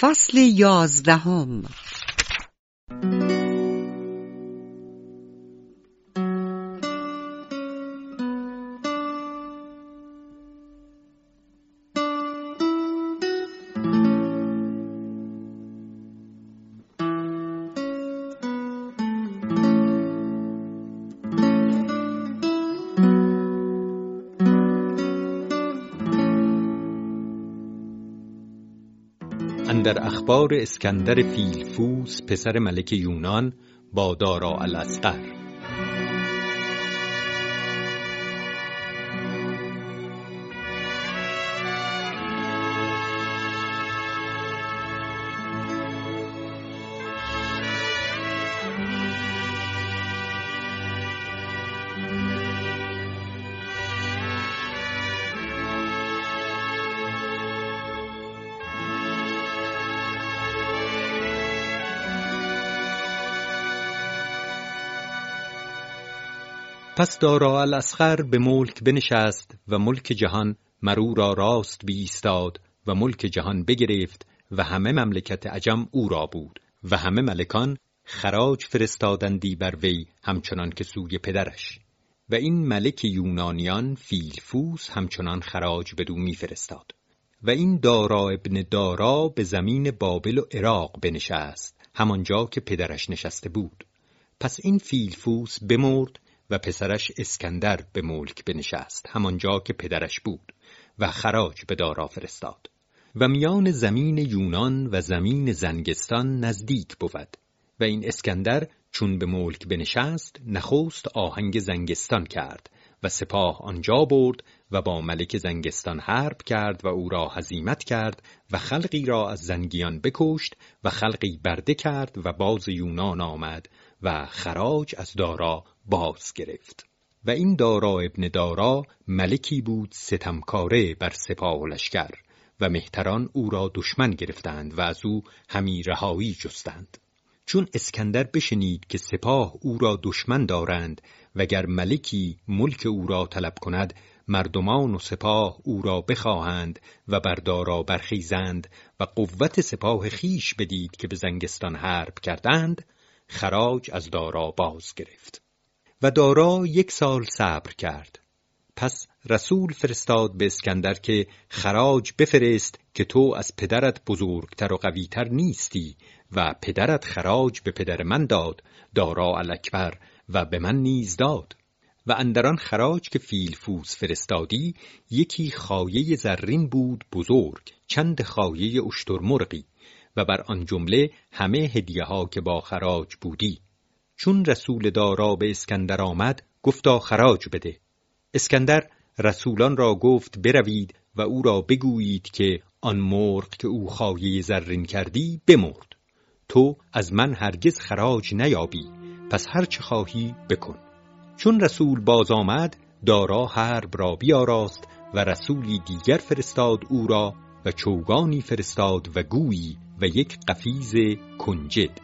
فصل یازدهم. اخبار اسکندر فیلفوس پسر ملک یونان با دارا پس دارالاسقر به ملک بنشست و ملک جهان مر او را راست بایستاد و ملک جهان بگرفت و همه مملکت عجم او را بود و همه ملکان خراج فرستادندی بر وی همچنان که سوی پدرش و این ملک یونانیان فیلفوس همچنان خراج بدو میفرستاد و این دارا ابن دارا به زمین بابل و عراق بنشست همانجا که پدرش نشسته بود. پس این فیلفوس بمرد و پسرش اسکندر به ملک بنشست همانجا که پدرش بود و خراج به دارا فرستاد. و میان زمین یونان و زمین زنگستان نزدیک بود و این اسکندر چون به ملک بنشست نخست آهنگ زنگستان کرد و سپاه آنجا برد و با ملک زنگستان حرب کرد و او را هزیمت کرد و خلقی را از زنگیان بکشت و خلقی برده کرد و باز یونان آمد و خراج از دارا باز گرفت. و این دارا ابن دارا ملکی بود ستمکاره بر سپاه و لشکر و مهتران او را دشمن گرفتند و از او همی رهایی جستند. چون اسکندر بشنید که سپاه او را دشمن دارند وگر ملکی ملک او را طلب کند مردمان و سپاه او را بخواهند و بر دارا برخیزند و قوت سپاه خیش بدید که به زنگستان حرب کردند خراج از دارا باز گرفت و دارا یک سال صبر کرد. پس رسول فرستاد به اسکندر که خراج بفرست که تو از پدرت بزرگتر و قویتر نیستی و پدرت خراج به پدر من داد دارا الاکبر و به من نیز داد. و اندران خراج که فیلفوس فرستادی یکی خایه زرین بود بزرگ چند خایه اشترمرغی. و بر آن جمله همه هدیه ها که با خراج بودی. چون رسول دارا به اسکندر آمد گفتا خراج بده. اسکندر رسولان را گفت بروید و او را بگویید که آن مرغ که او خایه زرین کردی بمرد. تو از من هرگز خراج نیابی پس هر چه خواهی بکن. چون رسول باز آمد دارا حرب را بیاراست و رسولی دیگر فرستاد او را و چوگانی فرستاد و گویی و یک قفیز کنجد.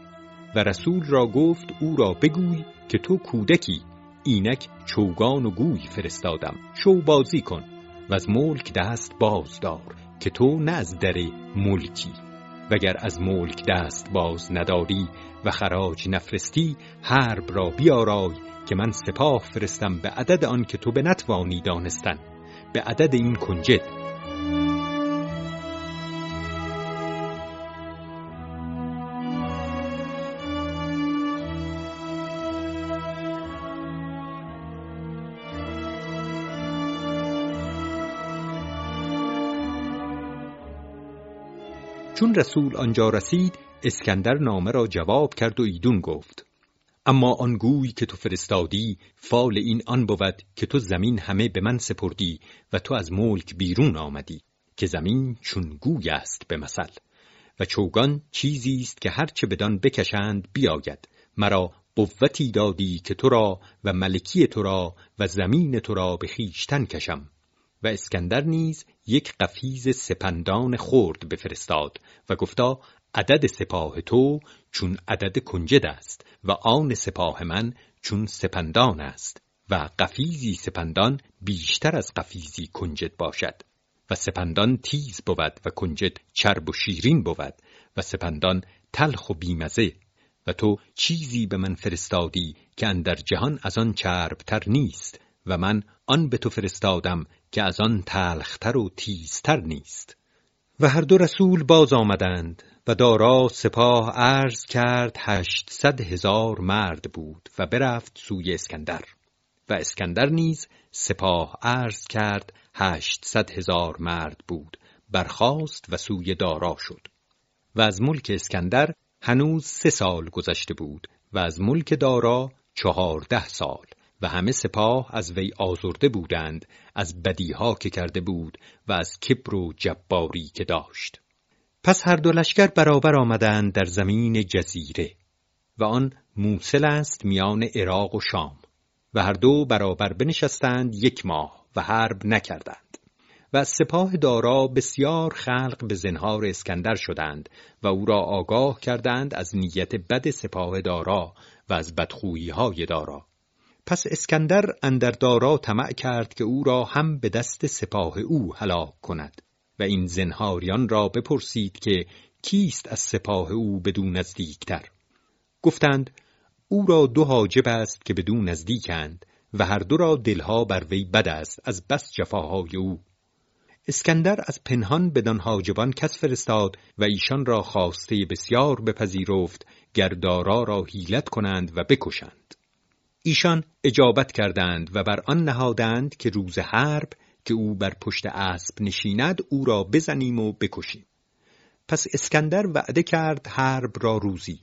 و رسول را گفت او را بگوی که تو کودکی اینک چوگان و گوی فرستادم. شو بازی کن و از ملک دست باز دار که تو نه از در ملکی. وگر از ملک دست باز نداری و خراج نفرستی حرب را بیارای که من سپاه فرستم به عدد آن که تو به نتوانی دانستن. به عدد این کنجد چون رسول آنجا رسید اسکندر نامه را جواب کرد و ایدون گفت. اما آن گوی که تو فرستادی فال این آن بود که تو زمین همه به من سپردی و تو از ملک بیرون آمدی که زمین چون گوی است به مثل. و چوگان چیزی است که هرچه بدان بکشند بیاید مرا قوتی دادی که تو را و ملکی تو را و زمین تو را به خیشتن کشم. و اسکندر نیز یک قفیز سپندان خرد بفرستاد و گفتا عدد سپاه تو چون عدد کنجد است و آن سپاه من چون سپندان است و قفیزی سپندان بیشتر از قفیزی کنجد باشد و سپندان تیز بود و کنجد چرب و شیرین بود و سپندان تلخ و بیمزه و تو چیزی به من فرستادی که اندر جهان از آن چربتر نیست و من آن به تو فرستادم که از آن تلختر و تیزتر نیست. و هر دو رسول باز آمدند و دارا سپاه عرض کرد هشتصد هزار مرد بود و برفت سوی اسکندر. و اسکندر نیز سپاه عرض کرد هشتصد هزار مرد بود برخاست و سوی دارا شد. و از ملک اسکندر هنوز سه سال گذشته بود و از ملک دارا چهارده سال. و همه سپاه از وی آزرده بودند از بدیها که کرده بود و از کبر و جباری که داشت. پس هر دو لشکر برابر آمدند در زمین جزیره و آن موسل است میان عراق و شام و هر دو برابر بنشستند یک ماه و حرب نکردند. و سپاه دارا بسیار خلق به زنهار اسکندر شدند و او را آگاه کردند از نیت بد سپاه دارا و از بدخویی های دارا. پس اسکندر اندر دارا طمع کرد که او را هم به دست سپاه او هلاک کند و این زنهاریان را بپرسید که کیست از سپاه او بدون نزدیکتر. گفتند او را دو حاجب است که بدون نزدیکند و هر دو را دلها بر وی بد است از بس جفاهای او. اسکندر از پنهان بدان حاجبان کس فرستاد و ایشان را خواسته بسیار بپذیرفت گردارا را حیلت کنند و بکشند. ایشان اجابت کردند و بر آن نهادند که روز حرب که او بر پشت اسب نشیند او را بزنیم و بکشیم. پس اسکندر وعده کرد حرب را روزی.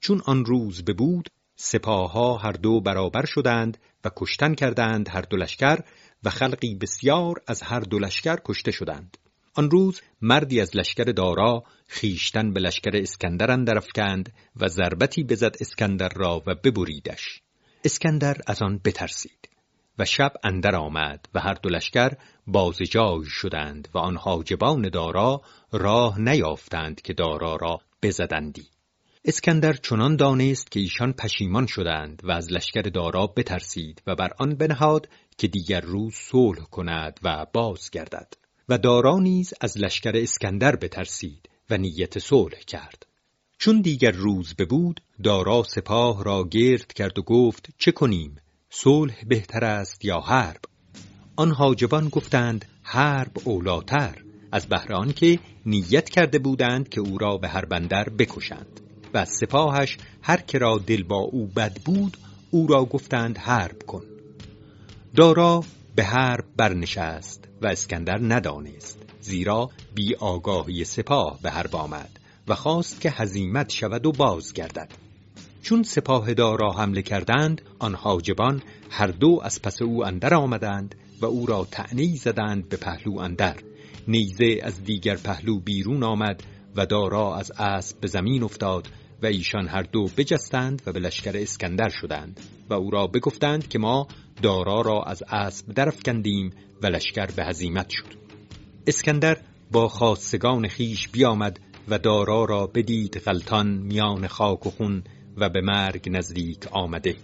چون آن روز ببود سپاهها هر دو برابر شدند و کشتن کردند هر دو لشکر و خلقی بسیار از هر دو لشکر کشته شدند. آن روز مردی از لشکر دارا خیشتن به لشکر اسکندر اندر افکند و ضربتی بزد اسکندر را و ببریدش. اسکندر از آن بترسید و شب اندر آمد و هر دو لشکر بازجای شدند و آن حاجبان دارا راه نیافتند که دارا را بزدندی. اسکندر چنان دانست که ایشان پشیمان شدند و از لشکر دارا بترسید و بر آن بنهاد که دیگر روز صلح کند و باز گردد و دارا نیز از لشکر اسکندر بترسید و نیت صلح کرد. چون دیگر روز ببود دارا سپاه را گرد کرد و گفت چه کنیم؟ صلح بهتر است یا حرب؟ آن حاجبان گفتند حرب اولاتر از بهر که نیت کرده بودند که او را به هر بندر بکشند. و از سپاهش هر که را دل با او بد بود او را گفتند حرب کن. دارا به حرب برنشست و اسکندر ندانست زیرا بی آگاهی سپاه به حرب آمد. و خواست که هزیمت شود و بازگردد. چون سپاه دارا حمله کردند آن حاجبان هر دو از پس او اندر آمدند و او را تعنی زدند به پهلو اندر. نیزه از دیگر پهلو بیرون آمد و دارا از اسب به زمین افتاد و ایشان هر دو بجستند و به لشکر اسکندر شدند و او را بگفتند که ما دارا را از اسب درفکندیم و لشکر به هزیمت شد. اسکندر با خاصگان خیش بیامد و دارا را بدید غلطان میان خاک و خون و به مرگ نزدیک آمده.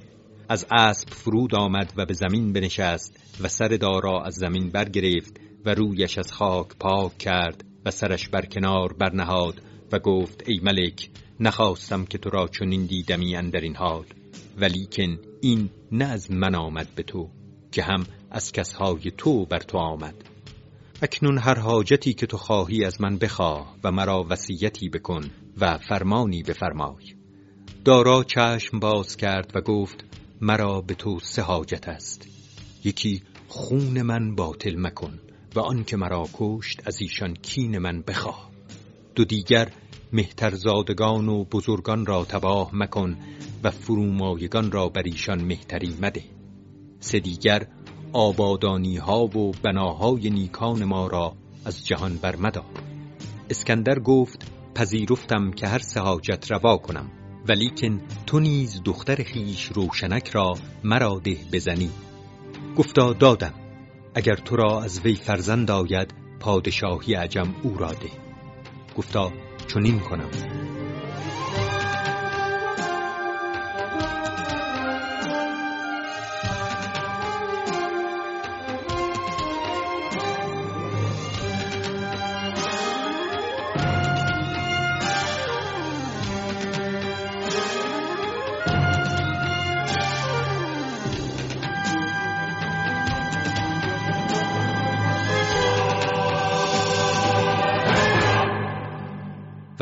از اسب فرود آمد و به زمین بنشست و سر دارا از زمین برگرفت و رویش از خاک پاک کرد و سرش بر کنار برنهاد و گفت ای ملک نخواستم که تو را چنین دیدمی اندر این حال ولیکن این نه از من آمد به تو که هم از کسهای تو بر تو آمد. اکنون هر حاجتی که تو خواهی از من بخواه و مرا وصیتی بکن و فرمانی بفرمای. دارا چشم باز کرد و گفت مرا به تو سه حاجت است. یکی خون من باطل مکن و آن که مرا کشت از ایشان کین من بخواه دو دیگر مهترزادگان و بزرگان را تباه مکن و فرومایگان را بر ایشان مهتری مده. سه دیگر آبادانی ها و بناهای نیکان ما را از جهان برمدار اسکندر گفت پذیرفتم که هر سه حاجت روا کنم ولیکن تو نیز دختر خیش روشنک را مرا ده بزنی. گفتا دادم اگر تو را از وی فرزند آید پادشاهی عجم او را ده. گفتا چنین کنم.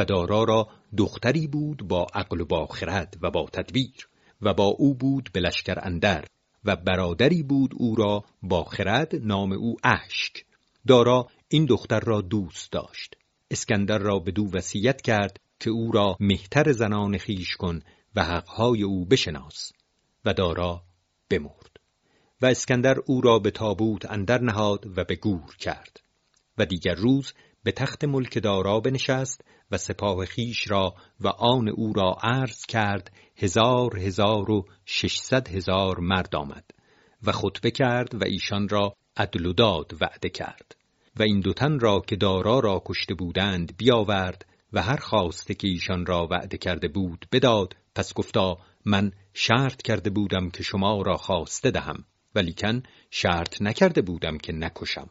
دارا را دختری بود با عقل و با خرد و با تدبیر و با او بود به لشکر اندر و برادری بود او را با خرد نام او اشک. دارا این دختر را دوست داشت. اسکندر را به دو وصیت کرد که او را مهتر زنان خیش کن و حقهای او بشناس و دارا بمرد و اسکندر او را به تابوت اندر نهاد و به گور کرد و دیگر روز به تخت ملک دارا بنشست و سپاه خیش را و آن او را عرض کرد هزار هزار و ششصد هزار مرد آمد و خطبه کرد و ایشان را عدل و داد وعده کرد و این دوتن را که دارا را کشته بودند بیاورد و هر خواسته که ایشان را وعده کرده بود بداد پس گفتا من شرط کرده بودم که شما را خواسته دهم ولیکن شرط نکرده بودم که نکشم.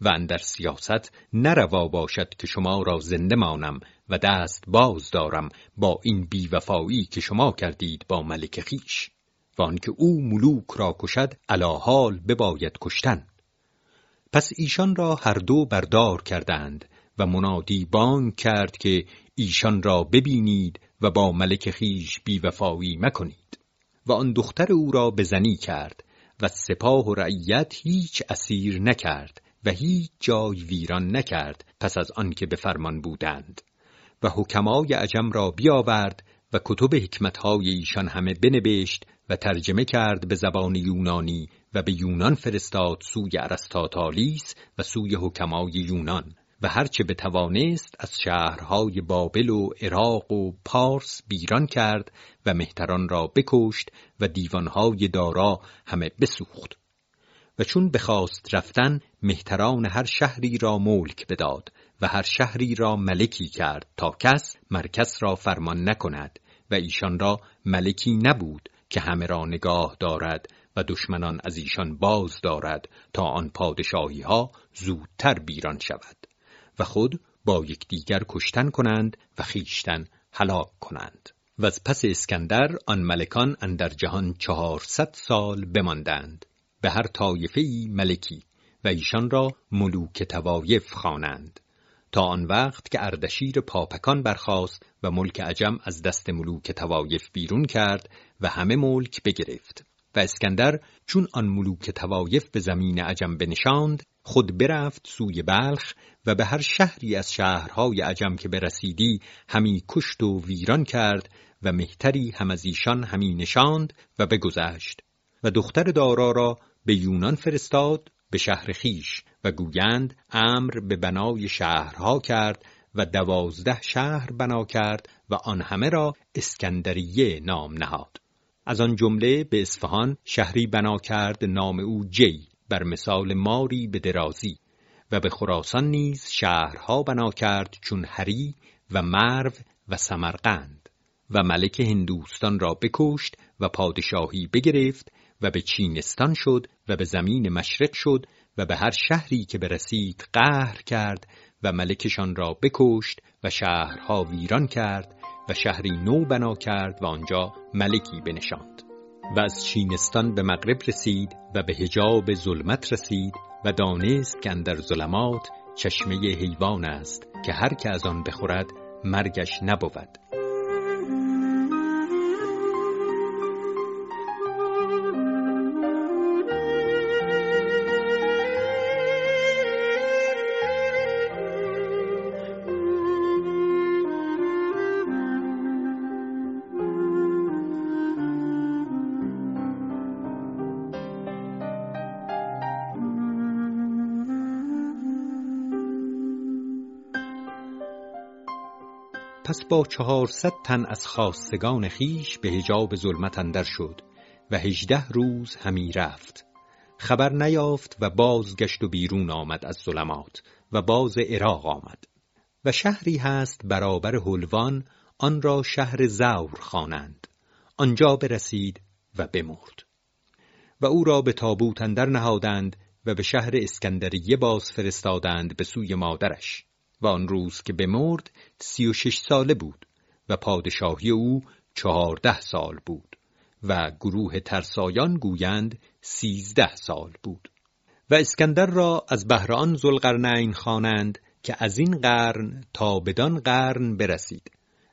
و اندر سیاست نروا باشد که شما را زنده مانم و دست باز دارم با این بیوفایی که شما کردید با ملک خیش و آنکه او ملوک را کشد علا حال بباید کشتن. پس ایشان را هر دو بردار کردند و منادی بانگ کرد که ایشان را ببینید و با ملک خیش بیوفایی مکنید. و آن دختر او را بزنی کرد و سپاه و رعیت هیچ اسیر نکرد و هیچ جای ویران نکرد پس از آنکه به فرمان بودند. و حکمای عجم را بیاورد و کتب حکمتهای ایشان همه بنبشت و ترجمه کرد به زبان یونانی و به یونان فرستاد سوی ارسطاطالیس و سوی حکمای یونان و هرچه بتوانست از شهرهای بابل و عراق و پارس بیران کرد و مهتران را بکشت و دیوانهای دارا همه بسوخت. و چون بخواست رفتن مهتران هر شهری را ملک بداد و هر شهری را ملکی کرد تا کس مرکز را فرمان نکند و ایشان را ملکی نبود که همه را نگاه دارد و دشمنان از ایشان باز دارد تا آن پادشاهی ها زودتر بیران شود و خود با یکدیگر کشتن کنند و خیشتن هلاک کنند. و از پس اسکندر آن ملکان اندر جهان چهارصد سال بماندند. به هر طایفه ملکی و ایشان را ملوک توایف خوانند. تا آن وقت که اردشیر پاپکان برخاست و ملک عجم از دست ملوک توایف بیرون کرد و همه ملک بگرفت و اسکندر چون آن ملوک توایف به زمین عجم بنشاند خود برفت سوی بلخ و به هر شهری از شهرهای عجم که برسیدی همی کشت و ویران کرد و مهتری هم از ایشان همی نشاند و بگذشت و دختر دارا را به یونان فرستاد به شهر خیش و گویند امر به بنای شهرها کرد و دوازده شهر بنا کرد و آن همه را اسکندریه نام نهاد. از آن جمله به اصفهان شهری بنا کرد نام او جی بر مثال ماری به درازی و به خراسان نیز شهرها بنا کرد چون هری و مرو و سمرقند و ملک هندوستان را بکشت و پادشاهی بگرفت و به چینستان شد و به زمین مشرق شد و به هر شهری که برسید قهر کرد و ملکشان را بکشت و شهرها ویران کرد و شهری نو بنا کرد و آنجا ملکی بنشاند. و از چینستان به مغرب رسید و به هجاب ظلمت رسید و دانست که اندر ظلمات چشمه حیوان است که هر که از آن بخورد مرگش نبود. پس با چهارصد تن از خاستگان خیش به حجاب ظلمت اندر شد و هجده روز همی رفت. خبر نیافت و بازگشت و بیرون آمد از ظلمات و باز عراق آمد. و شهری هست برابر حلوان آن را شهر زور خوانند. آنجا برسید و بمرد. و او را به تابوت اندر نهادند و به شهر اسکندریه باز فرستادند به سوی مادرش. و آن روز که بمرد سی و شش ساله بود و پادشاهی او چهارده سال بود و گروه ترسایان گویند سیزده سال بود. و اسکندر را از بهر آن ذوالقرنین خوانند که از این قرن تا بدان قرن برسید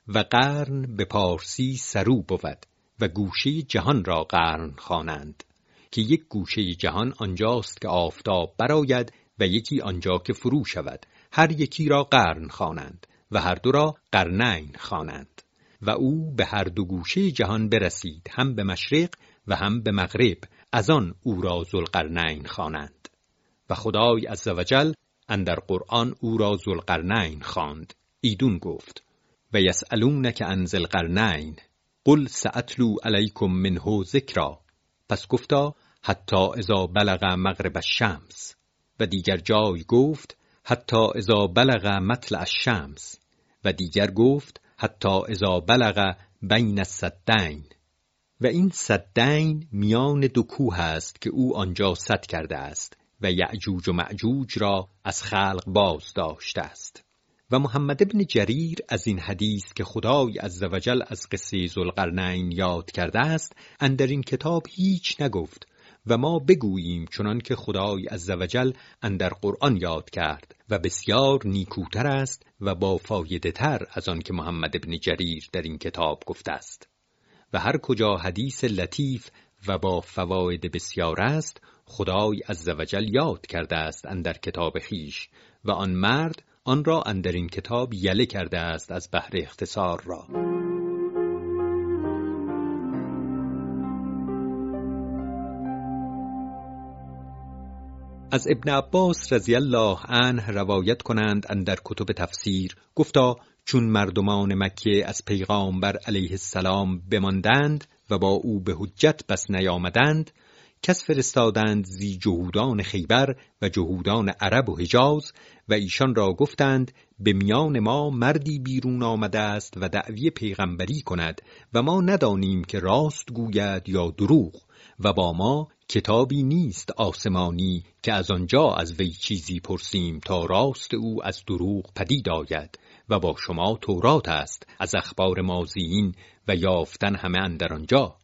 و قرن به پارسی سرو بود و گوشه جهان را قرن خوانند که یک گوشه جهان آنجاست که آفتاب براید و یکی آنجا که فرو شود هر یکی را قرن خوانند و هر دو را قرنین خوانند و او به هر دو گوشه جهان برسید هم به مشرق و هم به مغرب از آن او را ذوالقرنین خوانند. و خدای عزوجل اندر قرآن او را ذوالقرنین خواند. ایدون گفت و یسالونک عن ذوالقرنین قل سأتلو علیکم منه ذکرا. پس گفتا حتی اذا بلغ مغرب الشمس. و دیگر جای گفت حتی اذا بلغ مطلع الشمس. و دیگر گفت حتی اذا بلغ بین السدین. و این سدین میان دو کوه است که او آنجا سد کرده است و یعجوج و معجوج را از خلق باز داشته است. و محمد ابن جریر از این حدیث که خدای عزوجل از قصه ذوالقرنین یاد کرده است اندر این کتاب هیچ نگفت و ما بگوییم چنان که خدای عزوجل اندر قرآن یاد کرد و بسیار نیکوتر است و با فایده تر از آن که محمد ابن جریر در این کتاب گفته است. و هر کجا حدیث لطیف و با فواید بسیار است خدای عزوجل یاد کرده است اندر کتاب خیش و آن مرد آن را اندر این کتاب یله کرده است از بهر اختصار را. از ابن عباس رضی الله عنه روایت کنند اندر کتب تفسیر گفتا چون مردمان مکه از پیغامبر علیه السلام بماندند و با او به حجت بس نیامدند کس فرستادند زی جهودان خیبر و جهودان عرب و حجاز و ایشان را گفتند به میان ما مردی بیرون آمده است و دعوی پیغمبری کند و ما ندانیم که راست گوید یا دروغ و با ما کتابی نیست آسمانی که از آنجا از وی چیزی پرسیم تا راست او از دروغ پدید آید و با شما تورات است از اخبار مازیین و یافتن همه اندر آنجا.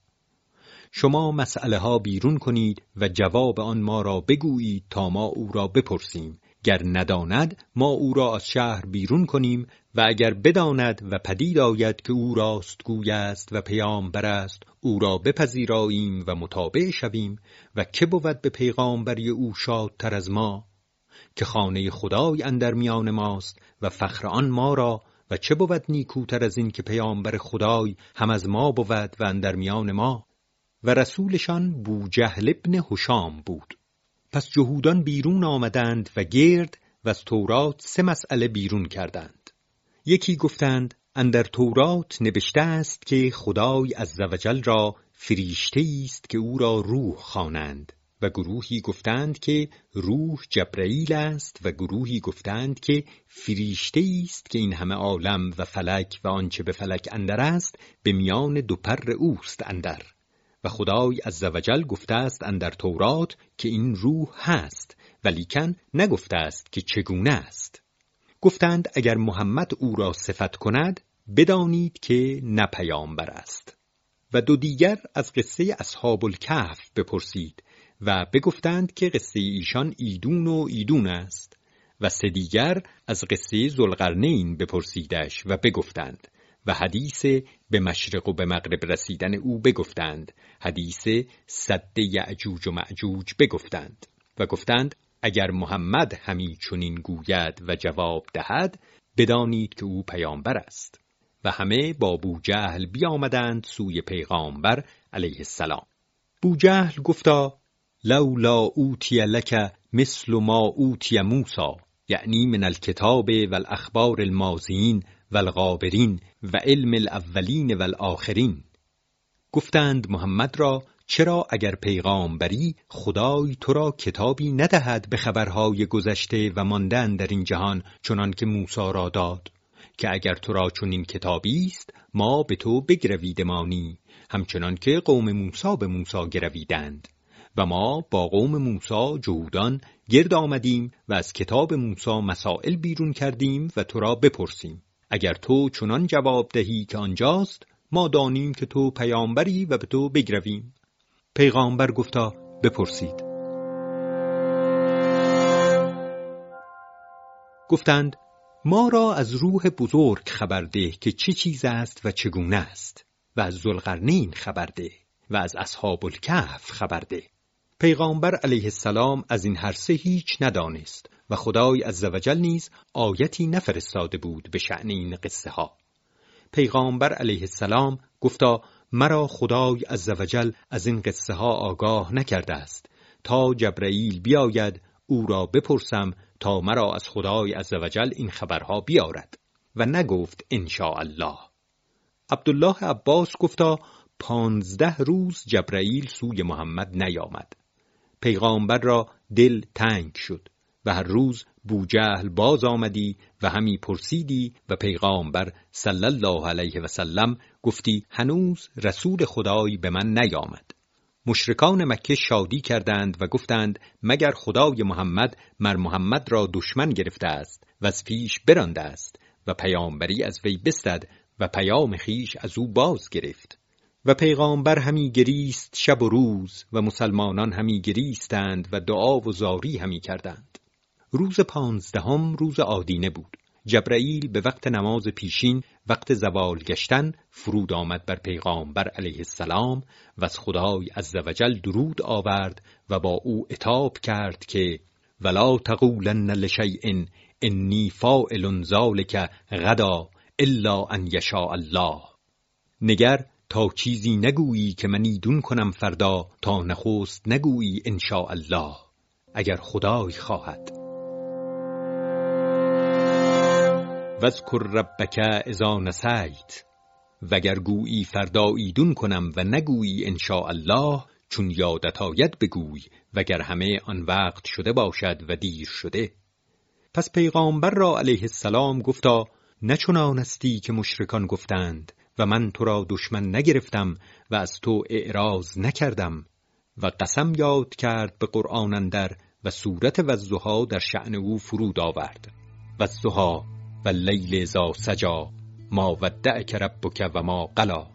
شما مسئله ها بیرون کنید و جواب آن ما را بگویید تا ما او را بپرسیم. گر نداند ما او را از شهر بیرون کنیم و اگر بداند و پدید آید که او راست گوی است و پیامبر است او را بپذیراییم و متابع شویم و که بود به پیغامبری او شادتر از ما که خانه خدای اندر میان ماست و فخر آن ما را و چه بود نیکوتر از این که پیامبر خدای هم از ما بود و اندر میان ما و رسولشان بوجهل ابن هشام بود. پس جهودان بیرون آمدند و گرد و از تورات سه مسئله بیرون کردند. یکی گفتند اندر تورات نبشته است که خدای عزوجل را فریشته است که او را روح خوانند و گروهی گفتند که روح جبرئیل است و گروهی گفتند که فریشته است که این همه عالم و فلک و آنچه به فلک اندر است به میان دو پر اوست اندر. و خدای عزوجل گفته است اندر تورات که این روح هست ولیکن نگفته است که چگونه است. گفتند اگر محمد او را صفت کند بدانید که نه پیامبر است. و دو دیگر از قصه اصحاب الکهف بپرسید و بگفتند که قصه ایشان ایدون و ایدون است. و سه دیگر از قصه ذوالقرنین بپرسیدش و بگفتند و حدیث به مشرق و به مغرب رسیدن او بگفتند. حدیث صد یعجوج و معجوج بگفتند. و گفتند اگر محمد همی چنین گوید و جواب دهد بدانید که او پیامبر است. و همه با بوجهل بیامدند سوی پیغامبر علیه السلام. بوجهل گفتا لولا اوتی لک مثل ما اوتی موسا یعنی من الکتاب و الاخبار المازین و الغابرین و علم الاولین و الاخرین گفتند محمد را چرا اگر پیغامبری خدای تو را کتابی ندهد به خبرهای گذشته و ماندن در این جهان چنان که موسی را داد؟ که اگر تو را چنین کتابی است ما به تو بگرویدمانی. همچنان که قوم موسی به موسی گرویدند. و ما با قوم موسی جهودان گرد آمدیم و از کتاب موسی مسائل بیرون کردیم و تو را بپرسیم. اگر تو چنان جواب دهی که آنجاست ما دانیم که تو پیامبری و به تو بگرویم. پیغامبر گفتا بپرسید. گفتند ما را از روح بزرگ خبر ده که چه چیز است و چگونه است و از ذوالقرنین خبر ده و از اصحاب الکهف خبر ده. پیغامبر علیه السلام از این هر سه هیچ ندانست. و خدای عزوجل نیز آیتی نفرستاده بود به شعن این قصه ها پیغامبر علیه السلام گفتا مرا خدای عزوجل از این قصه ها آگاه نکرده است. تا جبرئیل بیاید او را بپرسم تا مرا از خدای عزوجل این خبرها بیارد. و نگفت ان الله عبدالله عباس گفتا پانزده روز جبرئیل سوی محمد نیامد. پیغامبر را دل تنگ شد. و هر روز بوجهل باز آمدی و همی پرسیدی و پیغامبر صلی الله علیه و سلم گفتی هنوز رسول خدای به من نیامد. مشرکان مکه شادی کردند و گفتند مگر خدای محمد مر محمد را دشمن گرفته است و از پیش برانده است و پیامبری از وی بستد و پیام خیش از او باز گرفت. و پیغامبر همی گریست شب و روز و مسلمانان همی گریستند و دعا و زاری همی کردند. روز پانزدهم روز آدینه بود. جبرئیل به وقت نماز پیشین وقت زوال گشتن فرود آمد بر پیغامبر علیه السلام و از خدای عزوجل درود آورد و با او اتاب کرد که ولا تقولن لشیء انی فاعل ذلک غدا الا ان یشاء الله. نگر تا چیزی نگویی که من ایدون کنم فردا تا نخست نگویی ان الله. اگر خدای خواهد. واذکر ربک اذا نسیت. وگر گویی فردا ایدون کنم و نگویی ان الله چون یادت آید بگوی وگر همه آن وقت شده باشد و دیر شده. پس پیغامبر را علیه السلام گفتا نه چنانستی که مشرکان گفتند و من تو را دشمن نگرفتم و از تو اعراض نکردم. و قسم یاد کرد به قرآن اندر و صورت و در شعن او فرود آورد. و و لیل زا سجا ما ودعک ربک و ما قلا.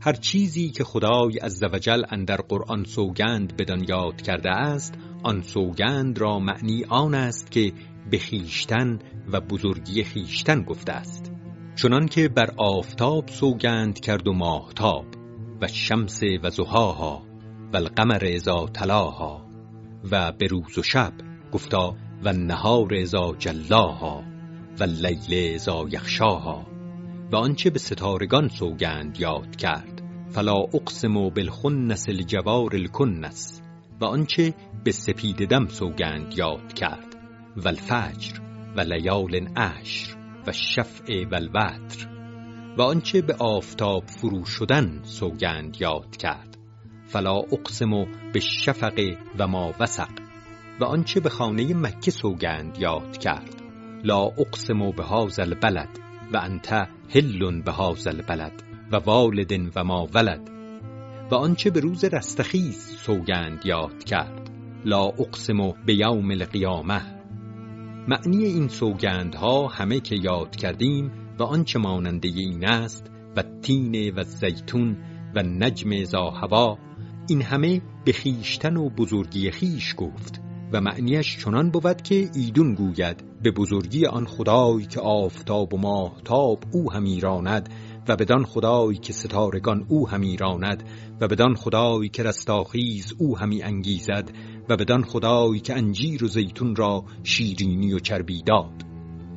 هر چیزی که خدای عزوجل اندر قرآن سوگند بدان یاد کرده است آن سوگند را معنی آن است که به خیشتن و بزرگی خیشتن گفته است. چنان که بر آفتاب سوگند کرد و ماهتاب و شمس و زهاها و القمر ازا تلاها و به روز و شب گفتا و نهار ازا جلاها. و لیل ازا یخشاها و آنچه به ستارگان سوگند یاد کرد. فلا اقسم بالخنس الجوار الکنس و آنچه به سپید دم سوگند یاد کرد. و الفجر و لیال عشر و شفع و الوتر و آنچه به آفتاب فرو شدن سوگند یاد کرد. فلا اقسم به شفق و ما وسق و آنچه به خانه مکه سوگند یاد کرد. لا اقسم به هذا البلد و انت هل به هذا البلد و والد و ما ولد. و آنچه به روز رستخیز سوگند یاد کرد. لا اقسم به یوم القیامه معنی این سوگندها همه که یاد کردیم و آنچه ماننده این است و تین و زیتون و نجم زاهوا این همه به خیشتن و بزرگی خیش گفت و معنیش چنان بود که ایدون گوید به بزرگی آن خدای که آفتاب و ماهتاب او همی راند و بدان خدایی که ستارگان او همی راند و بدان خدایی که رستاخیز او همی انگیزد و بدان خدایی که انجیر و زیتون را شیرینی و چربی داد.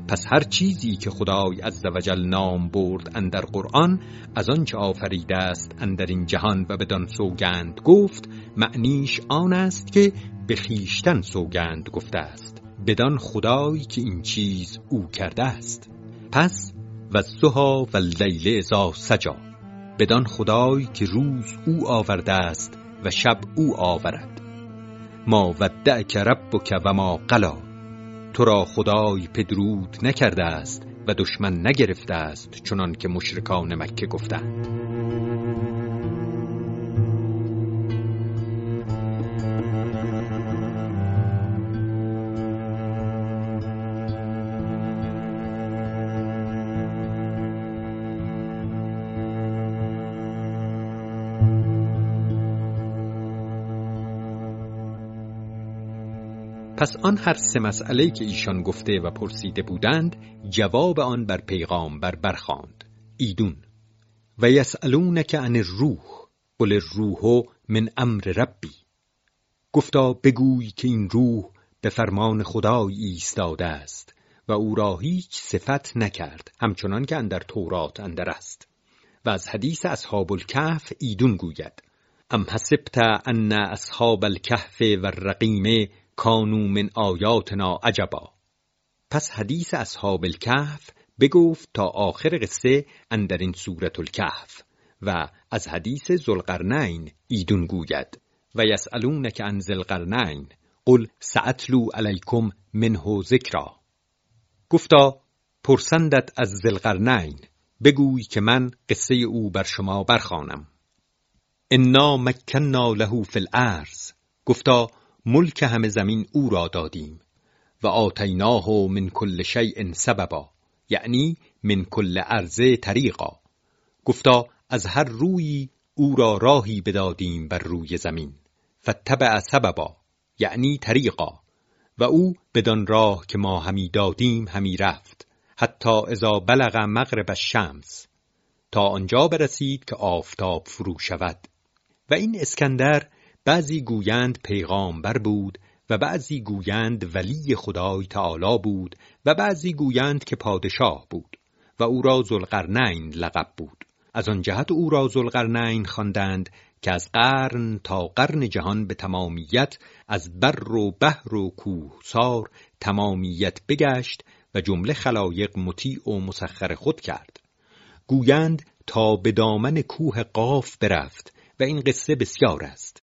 پس هر چیزی که خدای عزوجل نام برد اندر قرآن از آنچه آفریده است اندر این جهان و بدان سوگند گفت معنیش آن است که به خیشتن سوگند گفته است. بدان خدایی که این چیز او کرده است. پس و زها و لیل ازا سجا. بدان خدای که روز او آورده است و شب او آورد. ما ودعک ربک و ما قلا. تو را خدای پدرود نکرده است و دشمن نگرفته است چنان که مشرکان مکه گفتند. پس آن هر سه مسئله که ایشان گفته و پرسیده بودند جواب آن بر پیغامبر برخواند ایدون. و یسألونک عن الروح. قل الروح من امر ربی. گفتا بگوی که این روح به فرمان خدای ایستاده است و او را هیچ صفت نکرد همچنان که اندر تورات اندر است. و از حدیث اصحاب الکهف ایدون گوید ام حسبت ان اصحاب الکهف و الرقیم کانو من آیاتنا عجبا. پس حدیث اصحاب الکهف بگفت تا آخر قصه اندر این سورت الکهف و از حدیث زلقرنین ایدون گوید و یسألونک عن ذلقرنین قل سأتلو علیکم منه ذکرا. گفتا پرسندت از ذلقرنین بگوی که من قصه او بر شما برخوانم. انا مکننا له فی الارض. گفتا ملک همه زمین او را دادیم. و آتیناه من کل شیء سببا یعنی من کل ارزه طریقا. گفتا از هر روی او را راهی بدادیم بر روی زمین. فتبع سببا یعنی طریقا. و او بدان راه که ما همی دادیم همی رفت حتی اذا بلغ مغرب الشمس. تا آنجا برسید که آفتاب فرو شود. و این اسکندر بعضی گویند پیغامبر بود و بعضی گویند ولی خدای تعالی بود و بعضی گویند که پادشاه بود و او را ذوالقرنین لقب بود. از آن جهت او را ذوالقرنین خواندند که از قرن تا قرن جهان به تمامیت از بر و بحر و کوهسار تمامیت بگشت و جمله خلایق مطیع و مسخر خود کرد. گویند تا به دامن کوه قاف برفت و این قصه بسیار است.